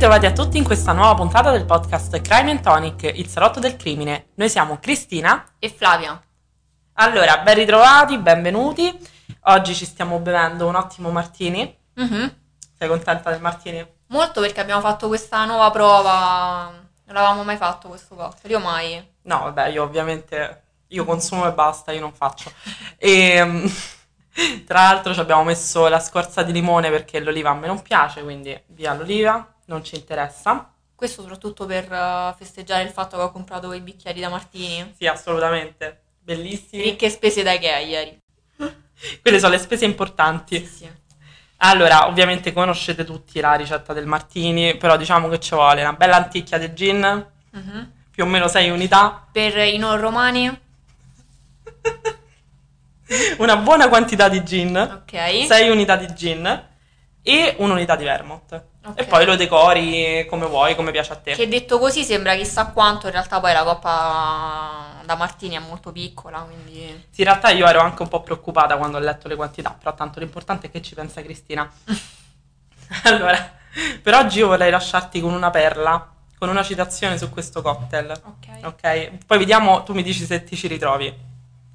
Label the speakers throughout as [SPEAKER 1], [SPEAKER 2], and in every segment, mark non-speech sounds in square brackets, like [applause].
[SPEAKER 1] Ben ritrovati a tutti in questa nuova puntata del podcast Crime and Tonic, il salotto del crimine. Noi siamo Cristina
[SPEAKER 2] e Flavia.
[SPEAKER 1] Allora, ben ritrovati, benvenuti. Oggi ci stiamo bevendo un ottimo martini.
[SPEAKER 2] Mm-hmm.
[SPEAKER 1] Sei contenta del martini?
[SPEAKER 2] Molto perché abbiamo fatto questa nuova prova. Non l'avevamo mai fatto questo cocktail, io mai.
[SPEAKER 1] No, vabbè, io ovviamente io consumo e basta, io non faccio. [laughs] E tra l'altro ci abbiamo messo la scorza di limone perché l'oliva a me non piace, quindi via l'oliva, non ci interessa.
[SPEAKER 2] Questo soprattutto per uh, festeggiare il fatto che ho comprato quei bicchieri da Martini.
[SPEAKER 1] Sì, assolutamente. Bellissimi.
[SPEAKER 2] Ricche spese da Ikea ieri. [laughs]
[SPEAKER 1] Quelle sono le spese importanti.
[SPEAKER 2] Sì, sì.
[SPEAKER 1] Allora, ovviamente conoscete tutti la ricetta del Martini, però diciamo che ci vuole una bella anticchia di gin,
[SPEAKER 2] Mm-hmm.
[SPEAKER 1] più o meno 6 unità,
[SPEAKER 2] Per i non romani, [laughs]
[SPEAKER 1] una buona quantità di gin,
[SPEAKER 2] ok.
[SPEAKER 1] 6 unità di gin e un'unità di vermouth.
[SPEAKER 2] Ok.
[SPEAKER 1] E poi lo decori come vuoi, come piace a te.
[SPEAKER 2] Che detto così sembra chissà quanto, in realtà poi la coppa da Martini è molto piccola, quindi...
[SPEAKER 1] Sì, in realtà io ero anche un po' preoccupata quando ho letto le quantità, però tanto l'importante è che ci pensa Cristina. [laughs] allora, per oggi io vorrei lasciarti con una perla, con una citazione su questo cocktail.
[SPEAKER 2] Ok.
[SPEAKER 1] Ok? Poi vediamo, tu mi dici se ti ci ritrovi.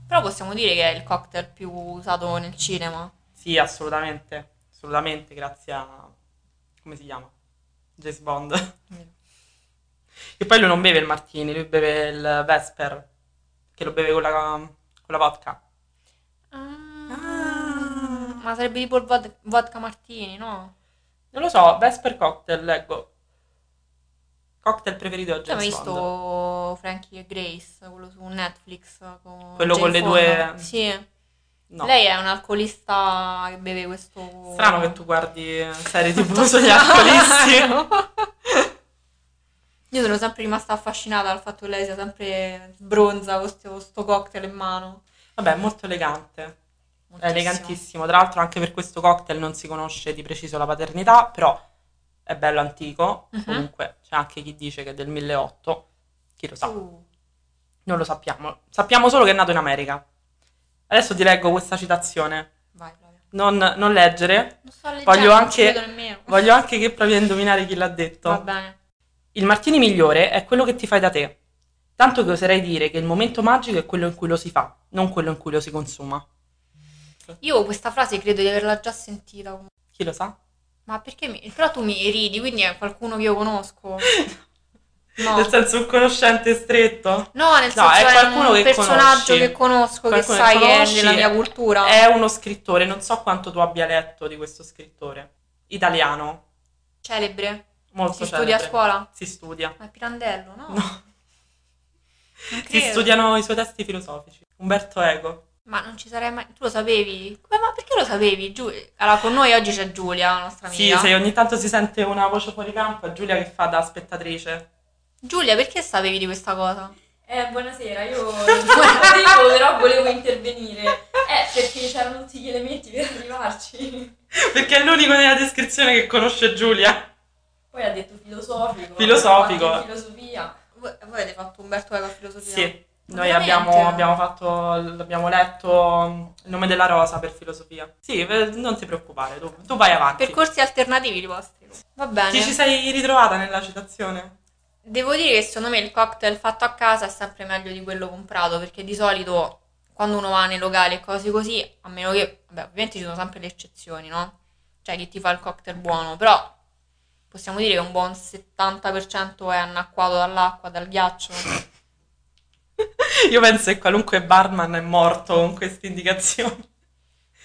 [SPEAKER 2] Però possiamo dire che è il cocktail più usato nel cinema.
[SPEAKER 1] Sì, assolutamente, assolutamente, grazie a... come si chiama? James Bond. E poi lui non beve il martini, lui beve il Vesper, che lo beve con la, con la vodka.
[SPEAKER 2] Ah, ma sarebbe tipo il vod- vodka martini, no?
[SPEAKER 1] Non lo so, Vesper Cocktail, leggo. Cocktail preferito da
[SPEAKER 2] Tu hai
[SPEAKER 1] James Bond.
[SPEAKER 2] visto Frankie e Grace, quello su Netflix? Con
[SPEAKER 1] Quello
[SPEAKER 2] Jane
[SPEAKER 1] con le
[SPEAKER 2] Fonda?
[SPEAKER 1] due-
[SPEAKER 2] Sì.
[SPEAKER 1] No.
[SPEAKER 2] Lei è un alcolista che beve questo...
[SPEAKER 1] Strano che tu guardi serie [laughs] tv sugli alcolisti.
[SPEAKER 2] Io sono sempre rimasta affascinata dal fatto che lei sia sempre sbronza con sto, sto cocktail in mano.
[SPEAKER 1] Vabbè, è molto elegante. È
[SPEAKER 2] Moltissimo.
[SPEAKER 1] elegantissimo. Tra l'altro anche per questo cocktail non si conosce di preciso la paternità, però è bello antico.
[SPEAKER 2] Mhm.
[SPEAKER 1] Comunque c'è anche chi dice che è del 1800. Chi lo sa?
[SPEAKER 2] Uh,
[SPEAKER 1] Non lo sappiamo. Sappiamo solo che è nato in America. Adesso ti leggo questa citazione.
[SPEAKER 2] vai, Flavia.
[SPEAKER 1] Non, non leggere.
[SPEAKER 2] Non sto leggendo,
[SPEAKER 1] Voglio
[SPEAKER 2] non
[SPEAKER 1] anche-
[SPEAKER 2] nemmeno.
[SPEAKER 1] Voglio anche che provi a indovinare chi l'ha detto.
[SPEAKER 2] Va bene.
[SPEAKER 1] Il martini migliore è quello che ti fai da te. Tanto che oserei dire che il momento magico è quello in cui lo si fa, non quello in cui lo si consuma.
[SPEAKER 2] Io questa frase credo di averla già sentita.
[SPEAKER 1] Chi lo sa?
[SPEAKER 2] Ma perché mi... Però tu mi ridi, quindi è qualcuno che io conosco. [laughs] No.
[SPEAKER 1] Nel senso un conoscente stretto?
[SPEAKER 2] No, nel
[SPEAKER 1] No,
[SPEAKER 2] senso
[SPEAKER 1] è
[SPEAKER 2] è,
[SPEAKER 1] qualcuno
[SPEAKER 2] un
[SPEAKER 1] che
[SPEAKER 2] personaggio
[SPEAKER 1] conosci.
[SPEAKER 2] che conosco, che sai che è
[SPEAKER 1] conosci.
[SPEAKER 2] della mia cultura.
[SPEAKER 1] È uno scrittore, non so quanto tu abbia letto di questo scrittore. Italiano,
[SPEAKER 2] Celebre.
[SPEAKER 1] molto
[SPEAKER 2] Si studia a
[SPEAKER 1] celebre.
[SPEAKER 2] scuola.
[SPEAKER 1] Si studia.
[SPEAKER 2] Ma è Pirandello, no?
[SPEAKER 1] No, si studiano i suoi testi filosofici. Umberto Eco.
[SPEAKER 2] Ma non ci sarei mai... Tu lo sapevi? Ma perché lo sapevi? Giu- Allora, con noi oggi c'è Giulia, la nostra
[SPEAKER 1] Sì,
[SPEAKER 2] amica.
[SPEAKER 1] se ogni tanto si sente una voce fuori campo, è Giulia che fa da spettatrice.
[SPEAKER 2] Giulia, perché sapevi di questa cosa?
[SPEAKER 3] Eh, buonasera, io non sapevo, però volevo intervenire. Eh, perché c'erano tutti gli elementi per arrivarci.
[SPEAKER 1] Perché è l'unico nella descrizione che conosce Giulia.
[SPEAKER 3] Poi ha detto filosofico.
[SPEAKER 1] Filosofico.
[SPEAKER 3] Filosofia.
[SPEAKER 2] Voi, voi avete fatto Umberto Eco a filosofia?
[SPEAKER 1] Sì, noi abbiamo, abbiamo fatto, abbiamo letto il nome della rosa per filosofia. Sì, eh, non ti preoccupare, tu, tu vai avanti.
[SPEAKER 2] Percorsi alternativi i vostri. Va bene.
[SPEAKER 1] Ti ci sei ritrovata nella citazione?
[SPEAKER 2] Devo dire che secondo me il cocktail fatto a casa è sempre meglio di quello comprato, perché di solito quando uno va nei locali e cose così, a meno che, vabbè, ovviamente ci sono sempre le eccezioni, no? Cioè chi ti fa il cocktail buono, però possiamo dire che un buon 70% è annacquato dall'acqua, dal ghiaccio. [laughs]
[SPEAKER 1] Io penso che qualunque barman è morto con queste indicazioni.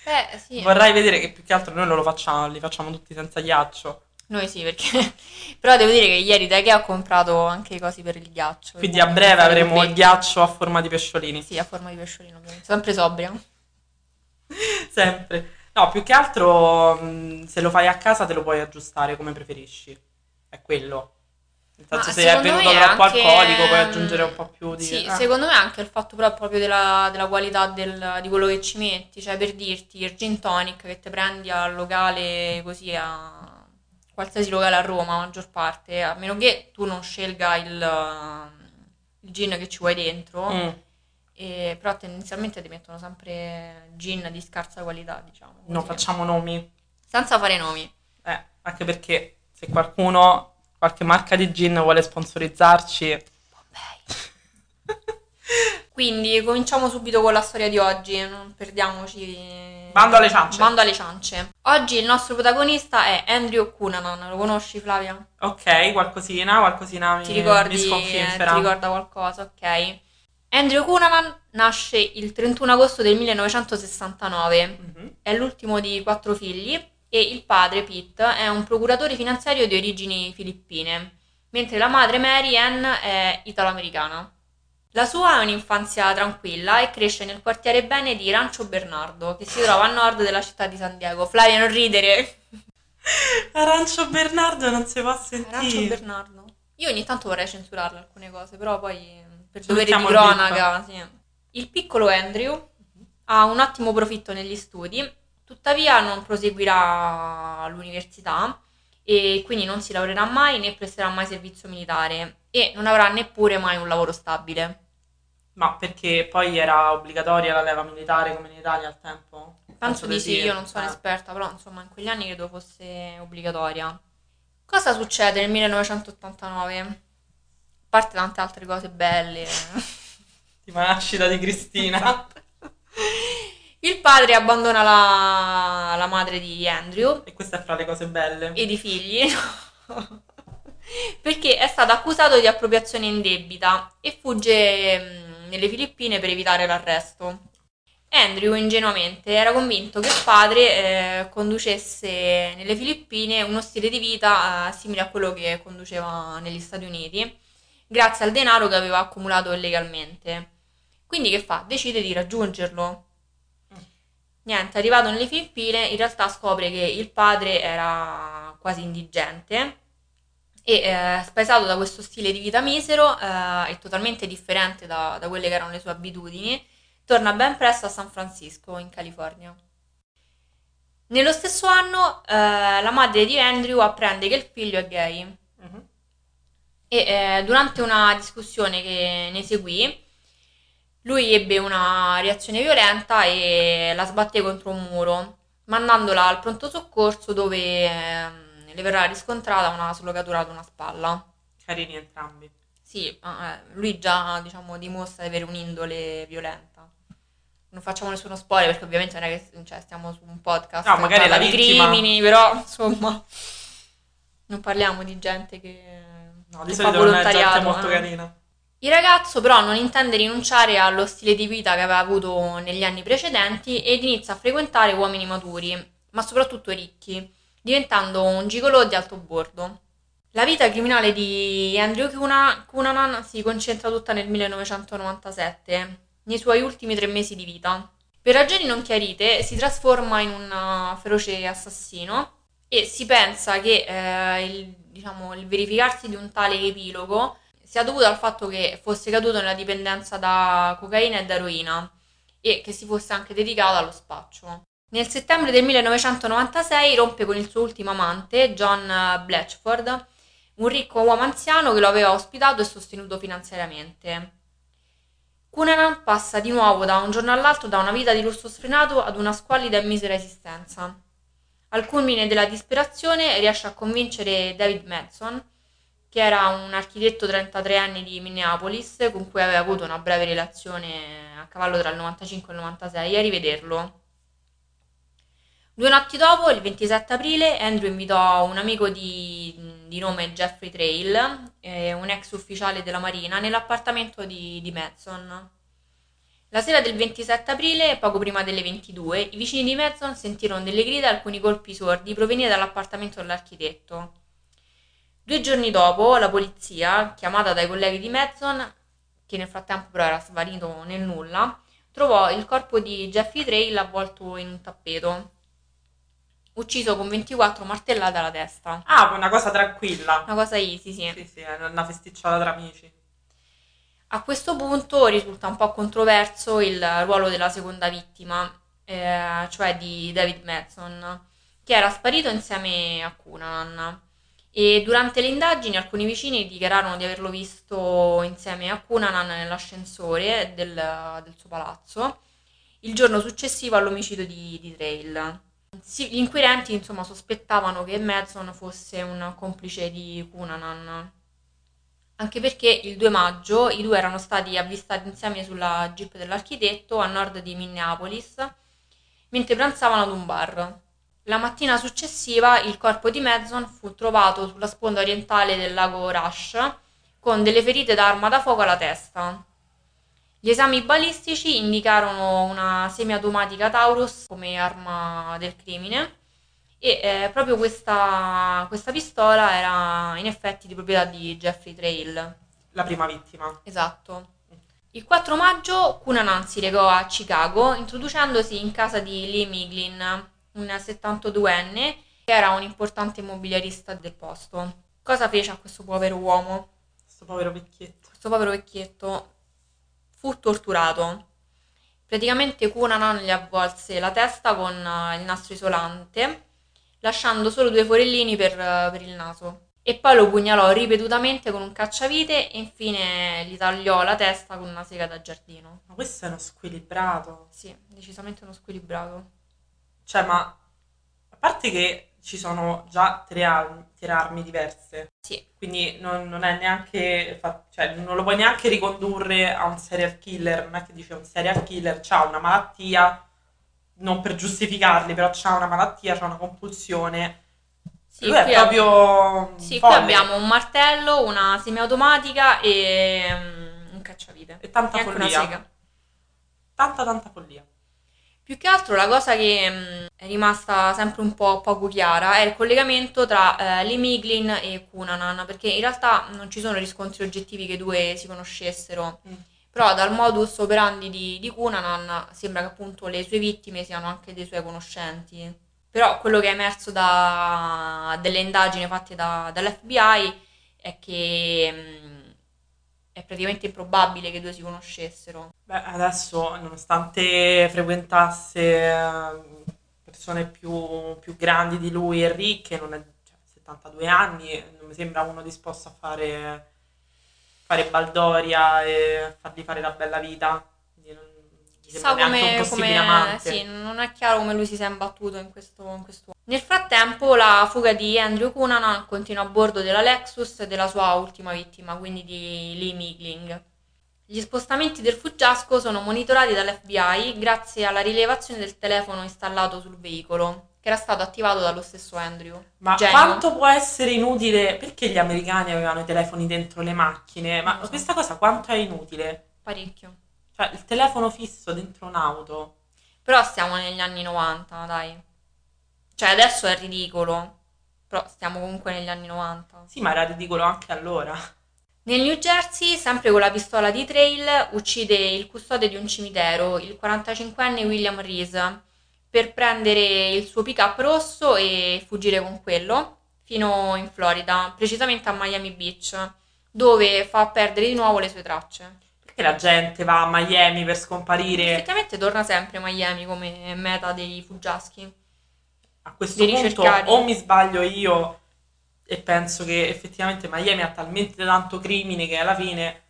[SPEAKER 2] Beh, sì.
[SPEAKER 1] Vorrei vedere che più che altro noi non lo facciamo, li facciamo tutti senza ghiaccio.
[SPEAKER 2] Noi sì, perché... [laughs] Però devo dire che ieri da Ikea ho comprato anche i cosi per il ghiaccio.
[SPEAKER 1] Quindi a breve avremo il ghiaccio a forma di pesciolini.
[SPEAKER 2] Sì, a forma di pesciolino, ovviamente. Sempre sobria. [laughs]
[SPEAKER 1] Sempre. No, più che altro mh, se lo fai a casa te lo puoi aggiustare come preferisci. È quello.
[SPEAKER 2] Ma
[SPEAKER 1] se è venuto troppo
[SPEAKER 2] anche,
[SPEAKER 1] alcolico puoi aggiungere un po' più di...
[SPEAKER 2] Sì,
[SPEAKER 1] eh.
[SPEAKER 2] secondo me anche il fatto però proprio della, della qualità del- di quello che ci metti, cioè per dirti il gin tonic che te prendi al locale così a qualsiasi locale a Roma, la maggior parte, a meno che tu non scelga il, il gin che ci vuoi dentro,
[SPEAKER 1] Mm.
[SPEAKER 2] e- però tendenzialmente ti mettono sempre gin di scarsa qualità, diciamo.
[SPEAKER 1] Non facciamo nomi.
[SPEAKER 2] Senza fare nomi.
[SPEAKER 1] Eh, anche perché Se qualcuno, qualche marca di gin vuole sponsorizzarci, [laughs]
[SPEAKER 2] Quindi cominciamo subito con la storia di oggi, non perdiamoci.
[SPEAKER 1] Bando alle ciance.
[SPEAKER 2] Bando alle ciance. Oggi il nostro protagonista è Andrew Cunanan, lo conosci Flavia?
[SPEAKER 1] ok, qualcosina, qualcosina mi,
[SPEAKER 2] Ti ricordi?
[SPEAKER 1] mi
[SPEAKER 2] eh,
[SPEAKER 1] sconfinfera.
[SPEAKER 2] ti ricorda qualcosa, ok. Andrew Cunanan nasce il 31 agosto del 1969,
[SPEAKER 1] Mhm.
[SPEAKER 2] è l'ultimo di quattro figli e il padre, Pete, è un procuratore finanziario di origini filippine, mentre la madre, Mary Ann, è italo-americana. La sua è un'infanzia tranquilla e cresce nel quartiere bene di Rancho Bernardo, che si trova a nord della città di San Diego. Flavia, non ridere! [laughs]
[SPEAKER 1] Arancio Bernardo non si può sentire.
[SPEAKER 2] Bernardo. Io ogni tanto vorrei censurarle alcune cose, però poi per
[SPEAKER 1] Ci
[SPEAKER 2] dovere di cronaca, sì. Il piccolo Andrew ha un ottimo profitto negli studi, tuttavia non proseguirà l'università e quindi non si laureerà mai né presterà mai servizio militare e non avrà neppure mai un lavoro stabile.
[SPEAKER 1] Ma perché poi era obbligatoria la leva militare come in Italia al tempo?
[SPEAKER 2] Penso di sì, io non sono
[SPEAKER 1] Eh.
[SPEAKER 2] esperta, però insomma in quegli anni credo fosse obbligatoria. Cosa succede nel 1989? A parte tante altre cose belle.
[SPEAKER 1] Tipo la nascita di Cristina. [laughs]
[SPEAKER 2] Esatto. Il padre abbandona la, la madre di Andrew
[SPEAKER 1] E questa è fra le cose belle.
[SPEAKER 2] ed i figli [laughs] perché è stato accusato di appropriazione indebita e fugge mm, nelle Filippine per evitare l'arresto. Andrew ingenuamente era convinto che il padre eh, conducesse nelle Filippine uno stile di vita eh, simile a quello che conduceva negli Stati Uniti, grazie al denaro che aveva accumulato illegalmente. Quindi che fa? Decide di raggiungerlo. Niente, arrivato nelle Filippine, in realtà scopre che il padre era quasi indigente e eh, spaesato da questo stile di vita misero eh, e totalmente differente da, da quelle che erano le sue abitudini, torna ben presto a San Francisco, in California. Nello stesso anno eh, la madre di Andrew apprende che il figlio è gay
[SPEAKER 1] Mhm.
[SPEAKER 2] e eh, durante una discussione che ne seguì, lui ebbe una reazione violenta e la sbatté contro un muro, mandandola al pronto soccorso dove ehm, le verrà riscontrata una slogatura ad una spalla.
[SPEAKER 1] Carini entrambi.
[SPEAKER 2] Sì, eh, lui già diciamo dimostra di avere un'indole violenta. Non facciamo nessuno spoiler perché ovviamente non è che cioè, stiamo su un podcast
[SPEAKER 1] No, magari la
[SPEAKER 2] di crimini, però insomma non parliamo di gente che,
[SPEAKER 1] No, di solito non è gente molto
[SPEAKER 2] eh.
[SPEAKER 1] carina.
[SPEAKER 2] Il ragazzo però non intende rinunciare allo stile di vita che aveva avuto negli anni precedenti ed inizia a frequentare uomini maturi, ma soprattutto ricchi, diventando un gigolò di alto bordo. La vita criminale di Andrew Cuna- Cunanan si concentra tutta nel 1997, nei suoi ultimi tre mesi di vita. Per ragioni non chiarite si trasforma in un uh, feroce assassino e si pensa che eh, il, diciamo, il verificarsi di un tale epilogo sia dovuto al fatto che fosse caduto nella dipendenza da cocaina e da eroina e che si fosse anche dedicato allo spaccio. Nel settembre del 1996 rompe con il suo ultimo amante, John Blatchford, un ricco uomo anziano che lo aveva ospitato e sostenuto finanziariamente. Cunanan passa di nuovo da un giorno all'altro da una vita di lusso sfrenato ad una squallida e misera esistenza. Al culmine della disperazione riesce a convincere David Madson, che era un architetto 33 anni di Minneapolis, con cui aveva avuto una breve relazione a cavallo tra il 95 e il 96, a rivederlo. Due notti dopo, il 27 aprile, Andrew invitò un amico di, di nome Jeffrey Trail, eh, un ex ufficiale della Marina, nell'appartamento di, di Madson. La sera del 27 aprile, poco prima delle 22, i vicini di Madson sentirono delle grida e alcuni colpi sordi provenire dall'appartamento dell'architetto. Due giorni dopo, la polizia, chiamata dai colleghi di Madson, che nel frattempo però era svanito nel nulla, trovò il corpo di Jeffrey Trail avvolto in un tappeto, ucciso con 24 martellate alla testa.
[SPEAKER 1] Ah, una cosa tranquilla.
[SPEAKER 2] Una cosa easy, sì.
[SPEAKER 1] Sì, sì, una festicciata tra amici.
[SPEAKER 2] A questo punto risulta un po' controverso il ruolo della seconda vittima, eh, cioè di David Madson, che era sparito insieme a Cunanan. E durante le indagini alcuni vicini dichiararono di averlo visto insieme a Cunanan nell'ascensore del, del suo palazzo il giorno successivo all'omicidio di, di Trail. Sì, gli inquirenti insomma sospettavano che Madson fosse un complice di Cunanan. Anche perché il 2 maggio i due erano stati avvistati insieme sulla jeep dell'architetto a nord di Minneapolis mentre pranzavano ad un bar. La mattina successiva il corpo di Madson fu trovato sulla sponda orientale del lago Rush con delle ferite da arma da fuoco alla testa. Gli esami balistici indicarono una semiautomatica Taurus come arma del crimine e eh, proprio questa, questa pistola era in effetti di proprietà di Jeffrey Trail.
[SPEAKER 1] La prima vittima.
[SPEAKER 2] Esatto. Il 4 maggio Cunanan si recò a Chicago introducendosi in casa di Lee Miglin, un 72enne che era un importante immobiliarista del posto. Cosa fece a questo povero uomo?
[SPEAKER 1] Questo povero vecchietto.
[SPEAKER 2] Questo povero vecchietto fu torturato. Praticamente Cunanan gli avvolse la testa con eh, il nastro isolante, lasciando solo due forellini per, eh, per il naso. E poi lo pugnalò ripetutamente con un cacciavite e infine gli tagliò la testa con una sega da giardino.
[SPEAKER 1] Ma questo è uno squilibrato.
[SPEAKER 2] Sì, decisamente uno squilibrato.
[SPEAKER 1] Cioè, ma a parte che ci sono già tre armi, tre armi diverse.
[SPEAKER 2] Sì.
[SPEAKER 1] Quindi non, non è neanche. fa- cioè, non lo puoi neanche ricondurre a un serial killer. Non è che dice un serial killer ha una malattia, non per giustificarli, però ha una malattia, ha una compulsione.
[SPEAKER 2] Sì,
[SPEAKER 1] Lui è
[SPEAKER 2] qui, ab-
[SPEAKER 1] proprio.
[SPEAKER 2] sì, qui
[SPEAKER 1] folle.
[SPEAKER 2] abbiamo un martello, una semiautomatica e mm, un cacciavite.
[SPEAKER 1] E tanta
[SPEAKER 2] E anche una
[SPEAKER 1] follia.
[SPEAKER 2] sega.
[SPEAKER 1] Tanta, tanta follia.
[SPEAKER 2] Più che altro la cosa che mh, è rimasta sempre un po' poco chiara è il collegamento tra eh, Lee Miglin e Cunanan, perché in realtà non ci sono riscontri oggettivi che i due si conoscessero,
[SPEAKER 1] Mm.
[SPEAKER 2] però dal modus operandi di, di Cunanan sembra che appunto le sue vittime siano anche dei suoi conoscenti. Però quello che è emerso da delle indagini fatte da- dall'FBI è che mh, è praticamente improbabile che i due si conoscessero.
[SPEAKER 1] Beh, adesso, nonostante frequentasse eh, persone più, più grandi di lui e ricche, non è, cioè, 72 anni, non mi sembra uno disposto a fare, fare baldoria e fargli fare la bella vita. Un
[SPEAKER 2] come,
[SPEAKER 1] possibile
[SPEAKER 2] come-
[SPEAKER 1] amante.
[SPEAKER 2] sì, non è chiaro come lui si sia imbattuto in questo, in questo- Nel frattempo la fuga di Andrew Cunanan continua a bordo della Lexus e della sua ultima vittima, quindi di Lee Migling. Gli spostamenti del fuggiasco sono monitorati dall'FBI grazie alla rilevazione del telefono installato sul veicolo, che era stato attivato dallo stesso Andrew.
[SPEAKER 1] Ma
[SPEAKER 2] Genio.
[SPEAKER 1] quanto può essere inutile? Perché gli americani avevano i telefoni dentro le macchine? Ma questa cosa quanto è inutile?
[SPEAKER 2] Parecchio.
[SPEAKER 1] Cioè, il telefono fisso dentro un'auto.
[SPEAKER 2] Però stiamo negli anni 90, dai. Cioè adesso è ridicolo, però stiamo comunque negli anni 90.
[SPEAKER 1] Sì, ma era ridicolo anche allora.
[SPEAKER 2] Nel New Jersey, sempre con la pistola di Trail, uccide il custode di un cimitero, il 45enne William Reese, per prendere il suo pick-up rosso e fuggire con quello fino in Florida, precisamente a Miami Beach, dove fa perdere di nuovo le sue tracce.
[SPEAKER 1] La gente va a Miami per scomparire?
[SPEAKER 2] Effettivamente torna sempre Miami come meta dei fuggiaschi.
[SPEAKER 1] A questo punto
[SPEAKER 2] ricercati.
[SPEAKER 1] o mi sbaglio io e penso che effettivamente Miami ha talmente tanto crimine che alla fine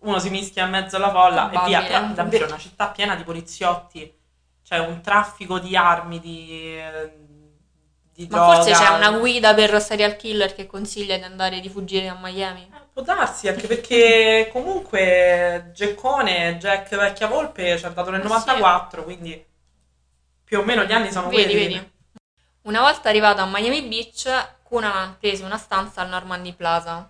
[SPEAKER 1] uno si mischia in mezzo alla folla e via. Però davvero una città piena di poliziotti, c'è un traffico di armi, di, di
[SPEAKER 2] Ma
[SPEAKER 1] droga.
[SPEAKER 2] forse c'è una guida per serial killer che consiglia di andare di fuggire a Miami.
[SPEAKER 1] Può darsi, anche perché comunque Geccone, Jack Vecchia Volpe ci ha dato nel
[SPEAKER 2] Eh sì.
[SPEAKER 1] 94, quindi più o meno gli anni sono
[SPEAKER 2] Vedi,
[SPEAKER 1] quelli.
[SPEAKER 2] vedi. Una volta arrivato a Miami Beach, Cunanan prese una stanza al Normandy Plaza.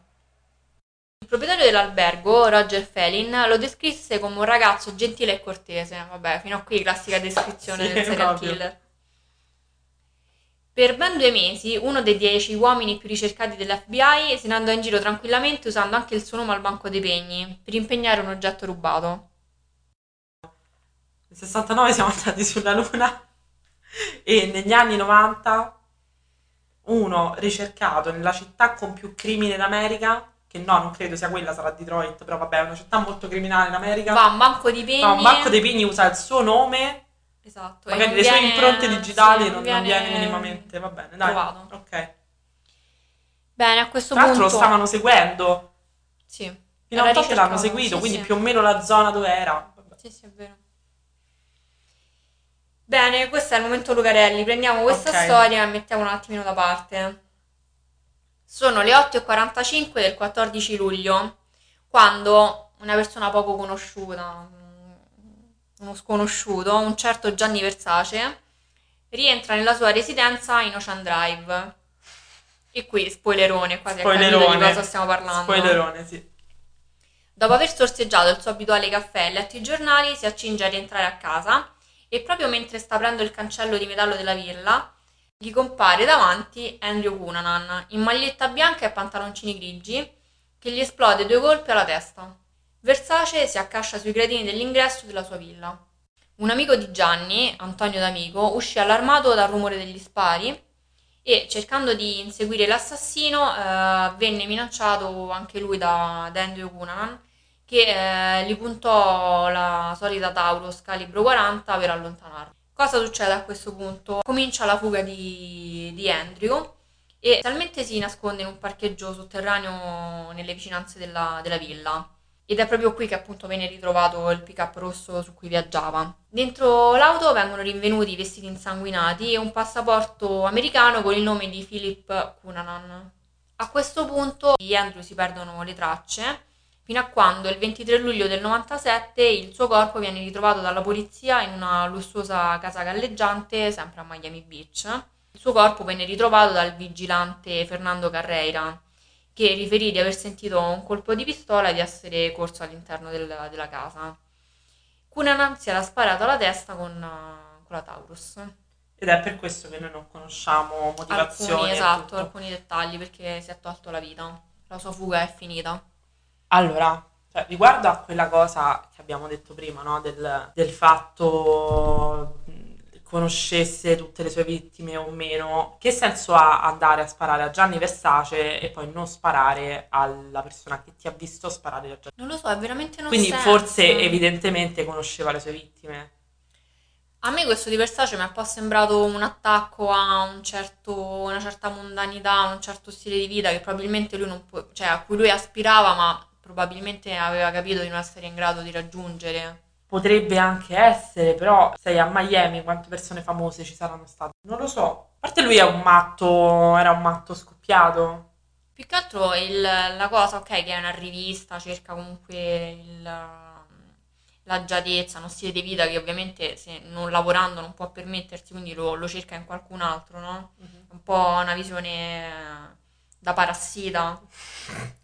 [SPEAKER 2] Il proprietario dell'albergo, Roger Felin, lo descrisse come un ragazzo gentile e cortese. Vabbè, fino a qui classica descrizione
[SPEAKER 1] Sì,
[SPEAKER 2] del serial
[SPEAKER 1] proprio.
[SPEAKER 2] killer. Per ben due mesi, uno dei dieci uomini più ricercati dell'FBI se ne andò in giro tranquillamente usando anche il suo nome al banco dei pegni per impegnare un oggetto rubato.
[SPEAKER 1] Nel 69 siamo andati sulla Luna e negli anni 90 uno ricercato nella città con più crimine d'America, che no, non credo sia quella, sarà Detroit, però vabbè, è una città molto criminale in America.
[SPEAKER 2] Va a un banco di pegni.
[SPEAKER 1] Va a un banco dei pigni, usa il suo nome,
[SPEAKER 2] Esatto.
[SPEAKER 1] magari le sue
[SPEAKER 2] viene-
[SPEAKER 1] impronte digitali
[SPEAKER 2] sì,
[SPEAKER 1] non, non viene minimamente, va bene, dai.
[SPEAKER 2] trovato.
[SPEAKER 1] Ok.
[SPEAKER 2] Bene, a questo
[SPEAKER 1] Tra l'altro
[SPEAKER 2] punto...
[SPEAKER 1] lo stavano seguendo,
[SPEAKER 2] Sì,
[SPEAKER 1] fino a
[SPEAKER 2] Era
[SPEAKER 1] un tot l'hanno
[SPEAKER 2] ricercato,
[SPEAKER 1] seguito,
[SPEAKER 2] sì,
[SPEAKER 1] quindi
[SPEAKER 2] sì.
[SPEAKER 1] più o meno la zona dove era. Vabbè.
[SPEAKER 2] sì, sì, è vero. Bene, questo è il momento Lucarelli. Prendiamo questa
[SPEAKER 1] Ok.
[SPEAKER 2] storia e mettiamo un attimino da parte. Sono le 8.45 del 14 luglio, quando una persona poco conosciuta, uno sconosciuto, un certo Gianni Versace, rientra nella sua residenza in Ocean Drive. E qui, spoilerone, quasi capito di
[SPEAKER 1] Spoilerone.
[SPEAKER 2] cosa stiamo parlando.
[SPEAKER 1] Spoilerone, sì.
[SPEAKER 2] Dopo aver sorseggiato il suo abituale caffè e letto i giornali, si accinge a rientrare a casa e proprio mentre sta aprendo il cancello di metallo della villa, gli compare davanti Andrew Cunanan in maglietta bianca e pantaloncini grigi che gli esplode due colpi alla testa. Versace si accascia sui gradini dell'ingresso della sua villa. Un amico di Gianni, Antonio D'Amico, uscì allarmato dal rumore degli spari e cercando di inseguire l'assassino eh, venne minacciato anche lui da, da Andrew Cunanan che eh, gli puntò la solita Taurus calibro 40 per allontanarlo. Cosa succede a questo punto? Comincia la fuga di, di Andrew e talmente si nasconde in un parcheggio sotterraneo nelle vicinanze della, della villa. Ed è proprio qui che appunto viene ritrovato il pick-up rosso su cui viaggiava. Dentro l'auto vengono rinvenuti vestiti insanguinati e un passaporto americano con il nome di Philip Cunanan. A questo punto di Andrew si perdono le tracce fino a quando il 23 luglio del 97 il suo corpo viene ritrovato dalla polizia in una lussuosa casa galleggiante sempre a Miami Beach. Il suo corpo venne ritrovato dal vigilante Fernando Carreira che riferì di aver sentito un colpo di pistola e di essere corso all'interno del- della casa. Cunanan si era sparato alla testa con, eh, con la Taurus.
[SPEAKER 1] Ed è per questo che noi non conosciamo motivazioni.
[SPEAKER 2] Alcuni, esatto, alcuni dettagli perché si è tolto la vita. La sua fuga è finita.
[SPEAKER 1] Allora, cioè, riguardo a quella cosa che abbiamo detto prima, no? del, del fatto conoscesse tutte le sue vittime o meno, che senso ha andare a sparare a Gianni Versace e poi non sparare alla persona che ti ha visto sparare a Gianni?
[SPEAKER 2] Non lo so, è veramente non
[SPEAKER 1] Quindi
[SPEAKER 2] sense.
[SPEAKER 1] forse evidentemente conosceva le sue vittime.
[SPEAKER 2] A me questo di Versace mi è un po' sembrato un attacco a un certo, una certa mondanità, un certo stile di vita che probabilmente lui non può, cioè a cui lui aspirava, ma probabilmente aveva capito di non essere in grado di raggiungere.
[SPEAKER 1] Potrebbe anche essere, però sei a Miami, quante persone famose ci saranno state? Non lo so. A parte lui è un matto, era un matto scoppiato.
[SPEAKER 2] Più che altro il- la cosa, ok, che è una rivista, cerca comunque il- l'agiatezza, uno stile di vita che ovviamente se non lavorando non può permettersi, quindi lo, lo cerca in qualcun altro, no? Un po' una visione da parassita.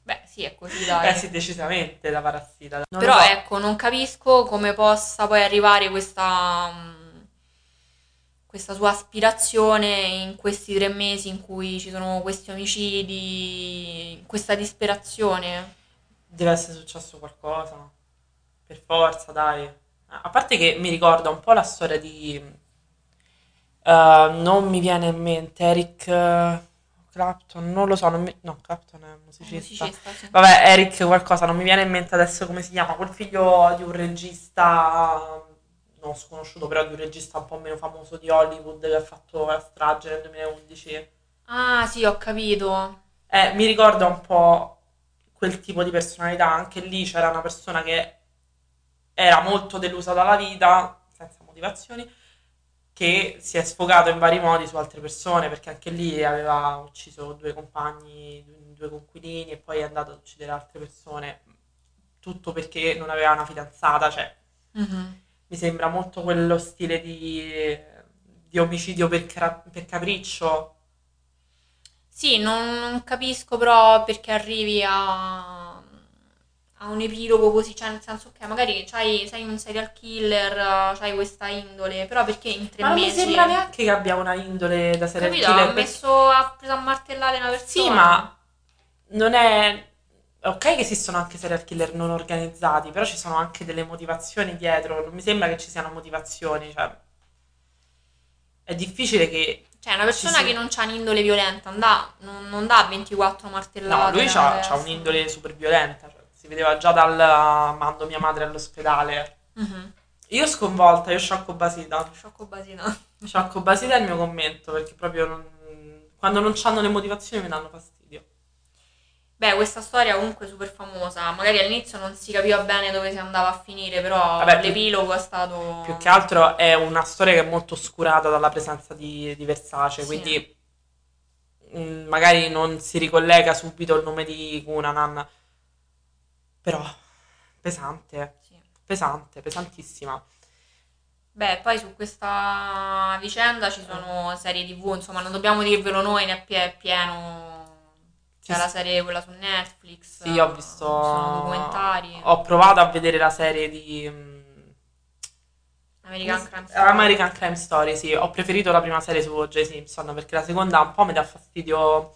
[SPEAKER 2] Beh, sì, è così, dai.
[SPEAKER 1] Eh sì, decisamente da parassita. Non
[SPEAKER 2] Però
[SPEAKER 1] so.
[SPEAKER 2] ecco, non capisco come possa poi arrivare questa, mh, questa sua aspirazione in questi tre mesi in cui ci sono questi omicidi, questa disperazione.
[SPEAKER 1] Deve essere successo qualcosa. Per forza, dai. A parte che mi ricorda un po' la storia di... eh, non mi viene in mente Eric eh, Clapton, non lo so, non mi- no, Clapton è un musicista.
[SPEAKER 2] Musicista, sì.
[SPEAKER 1] Vabbè, Eric qualcosa, non mi viene in mente adesso come si chiama, quel figlio di un regista non sconosciuto, però di un regista un po' meno famoso di Hollywood che ha fatto la strage nel 2011.
[SPEAKER 2] Ah, sì, ho capito.
[SPEAKER 1] Eh, mi ricorda un po' quel tipo di personalità, anche lì c'era una persona che era molto delusa dalla vita, senza motivazioni, che si è sfogato in vari modi su altre persone, perché anche lì aveva ucciso due compagni, due conquilini e poi è andato ad uccidere altre persone, tutto perché non aveva una fidanzata, cioè
[SPEAKER 2] Mhm.
[SPEAKER 1] mi sembra molto quello stile di, di omicidio per, per capriccio.
[SPEAKER 2] Sì, non, non capisco però perché arrivi a, a un epilogo così, cioè nel senso che magari c'hai, sei un serial killer, c'hai questa indole, però perché in tre
[SPEAKER 1] Ma non mi
[SPEAKER 2] mesi...
[SPEAKER 1] sembra neanche che abbia una indole da serial
[SPEAKER 2] Capito?
[SPEAKER 1] killer.
[SPEAKER 2] Ha
[SPEAKER 1] perché-
[SPEAKER 2] messo, ha preso a martellare una persona.
[SPEAKER 1] Sì, ma non è... Ok che esistono anche serial killer non organizzati, però ci sono anche delle motivazioni dietro. Non mi sembra che ci siano motivazioni, cioè... È difficile che...
[SPEAKER 2] Cioè, una persona
[SPEAKER 1] Sì, sì.
[SPEAKER 2] che non ha un'indole violenta, andà, non, non dà 24 martellate.
[SPEAKER 1] No, lui ha un'indole super violenta, cioè, si vedeva già dal mando mia madre all'ospedale.
[SPEAKER 2] Mhm.
[SPEAKER 1] Io sconvolta, io sciocco basita.
[SPEAKER 2] Sciocco basina. [laughs]
[SPEAKER 1] Sciocco basita è il mio commento, perché proprio non- quando non hanno le motivazioni mi danno fastidio.
[SPEAKER 2] Beh, questa storia comunque super famosa. Magari all'inizio non si capiva bene dove si andava a finire, però
[SPEAKER 1] Vabbè, più-
[SPEAKER 2] l'epilogo è stato.
[SPEAKER 1] Più che altro è una storia che è molto oscurata dalla presenza di, di Versace,
[SPEAKER 2] Sì.
[SPEAKER 1] quindi mm, magari non si ricollega subito il nome di Cunanan, però pesante,
[SPEAKER 2] Sì.
[SPEAKER 1] pesante, pesantissima.
[SPEAKER 2] Beh, poi su questa vicenda ci sono serie TV, insomma, non dobbiamo dirvelo noi, ne è pie- è pieno. C'è
[SPEAKER 1] Sì,
[SPEAKER 2] la serie quella su Netflix.
[SPEAKER 1] Sì, ho visto.
[SPEAKER 2] Sono documentari.
[SPEAKER 1] Ho provato a vedere la serie di mm,
[SPEAKER 2] American Crime Story.
[SPEAKER 1] American Crime Story, sì. Ho preferito la prima serie su O.J. Simpson perché la seconda un po' mi dà fastidio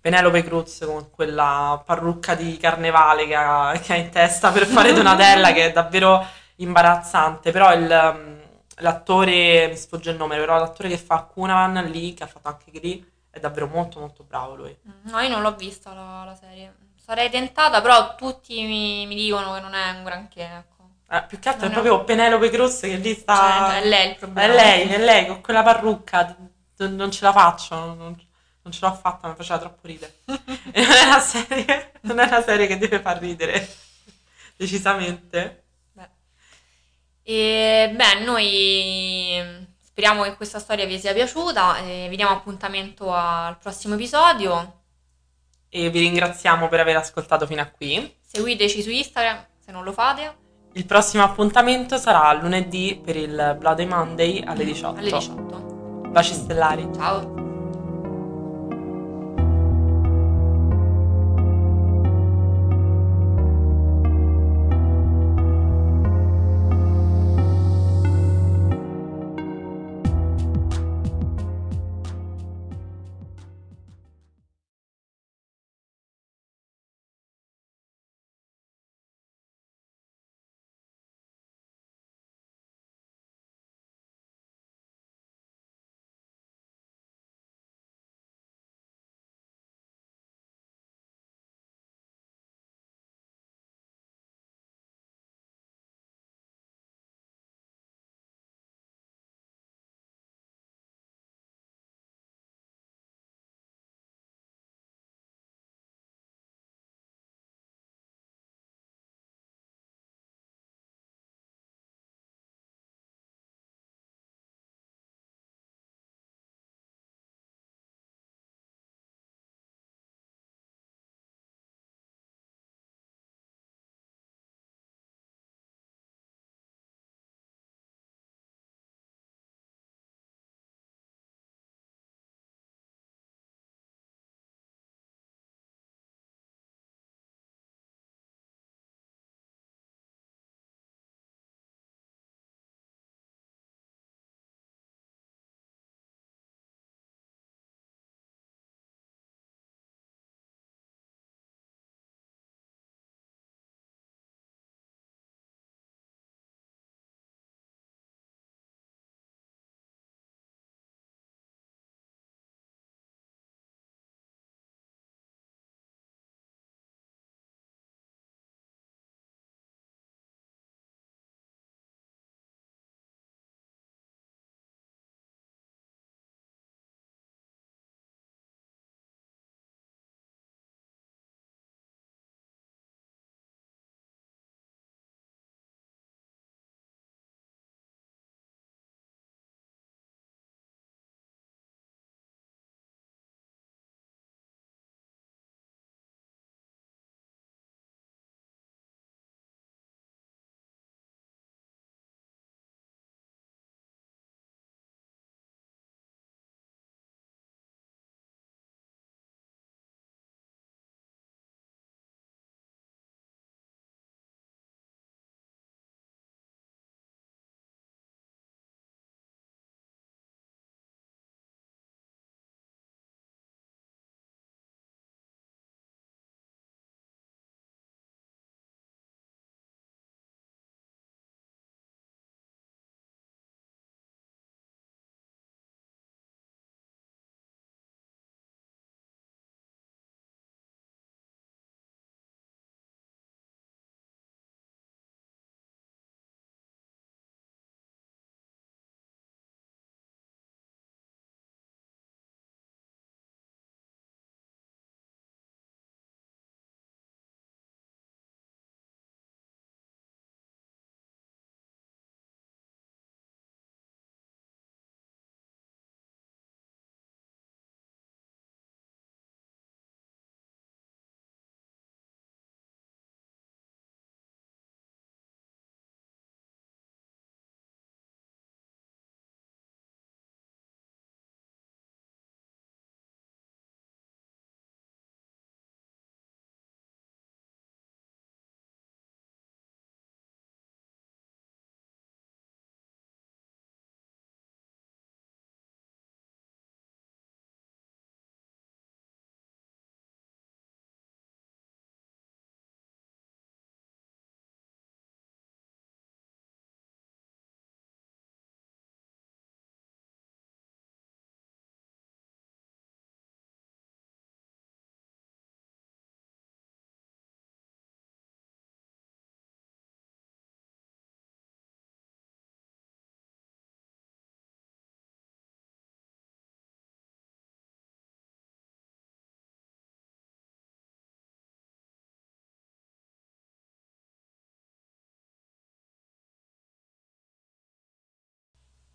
[SPEAKER 1] Penelope Cruz con quella parrucca di carnevale che ha, che ha in testa per fare Donatella che è davvero imbarazzante. Però il, mm, l'attore, mi sfugge il nome, però l'attore che fa Cunavan lì, che ha fatto anche Glee, è davvero molto molto bravo lui.
[SPEAKER 2] No, io non l'ho vista la, la serie. Sarei tentata, però tutti mi, mi dicono che non è un granché, ecco.
[SPEAKER 1] Eh, più che altro è
[SPEAKER 2] Non è-
[SPEAKER 1] proprio Penelope Cruz che lì sta...
[SPEAKER 2] Cioè, è lei il
[SPEAKER 1] È
[SPEAKER 2] problema.
[SPEAKER 1] lei, è lei con quella parrucca, non ce la faccio, non, non ce l'ho fatta, mi faceva troppo ridere. [laughs] E non è una serie, non è una serie che deve far ridere, decisamente.
[SPEAKER 2] Beh. E beh, noi speriamo che questa storia vi sia piaciuta. E vi diamo appuntamento al prossimo episodio.
[SPEAKER 1] E vi ringraziamo per aver ascoltato fino a qui.
[SPEAKER 2] Seguiteci su Instagram se non lo fate.
[SPEAKER 1] Il prossimo appuntamento sarà lunedì per il Bloody Monday alle 18.
[SPEAKER 2] Alle 18.
[SPEAKER 1] Baci stellari.
[SPEAKER 2] Ciao.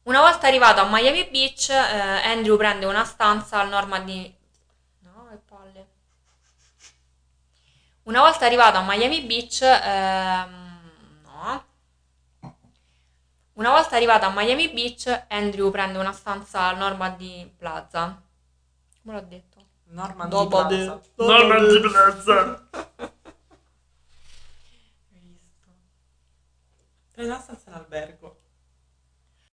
[SPEAKER 2] Una volta arrivato a Miami Beach, eh, Andrew prende una stanza al Normandy... No, che palle. Una volta arrivato a Miami Beach... ehm, no. Una volta arrivato a Miami Beach, Andrew prende una stanza al Normandy Plaza. Come l'ho detto?
[SPEAKER 1] Normandy
[SPEAKER 2] Dopo
[SPEAKER 1] Plaza.
[SPEAKER 2] de-
[SPEAKER 1] Normandy Plaza. Hai visto? Prendi una stanza in albergo.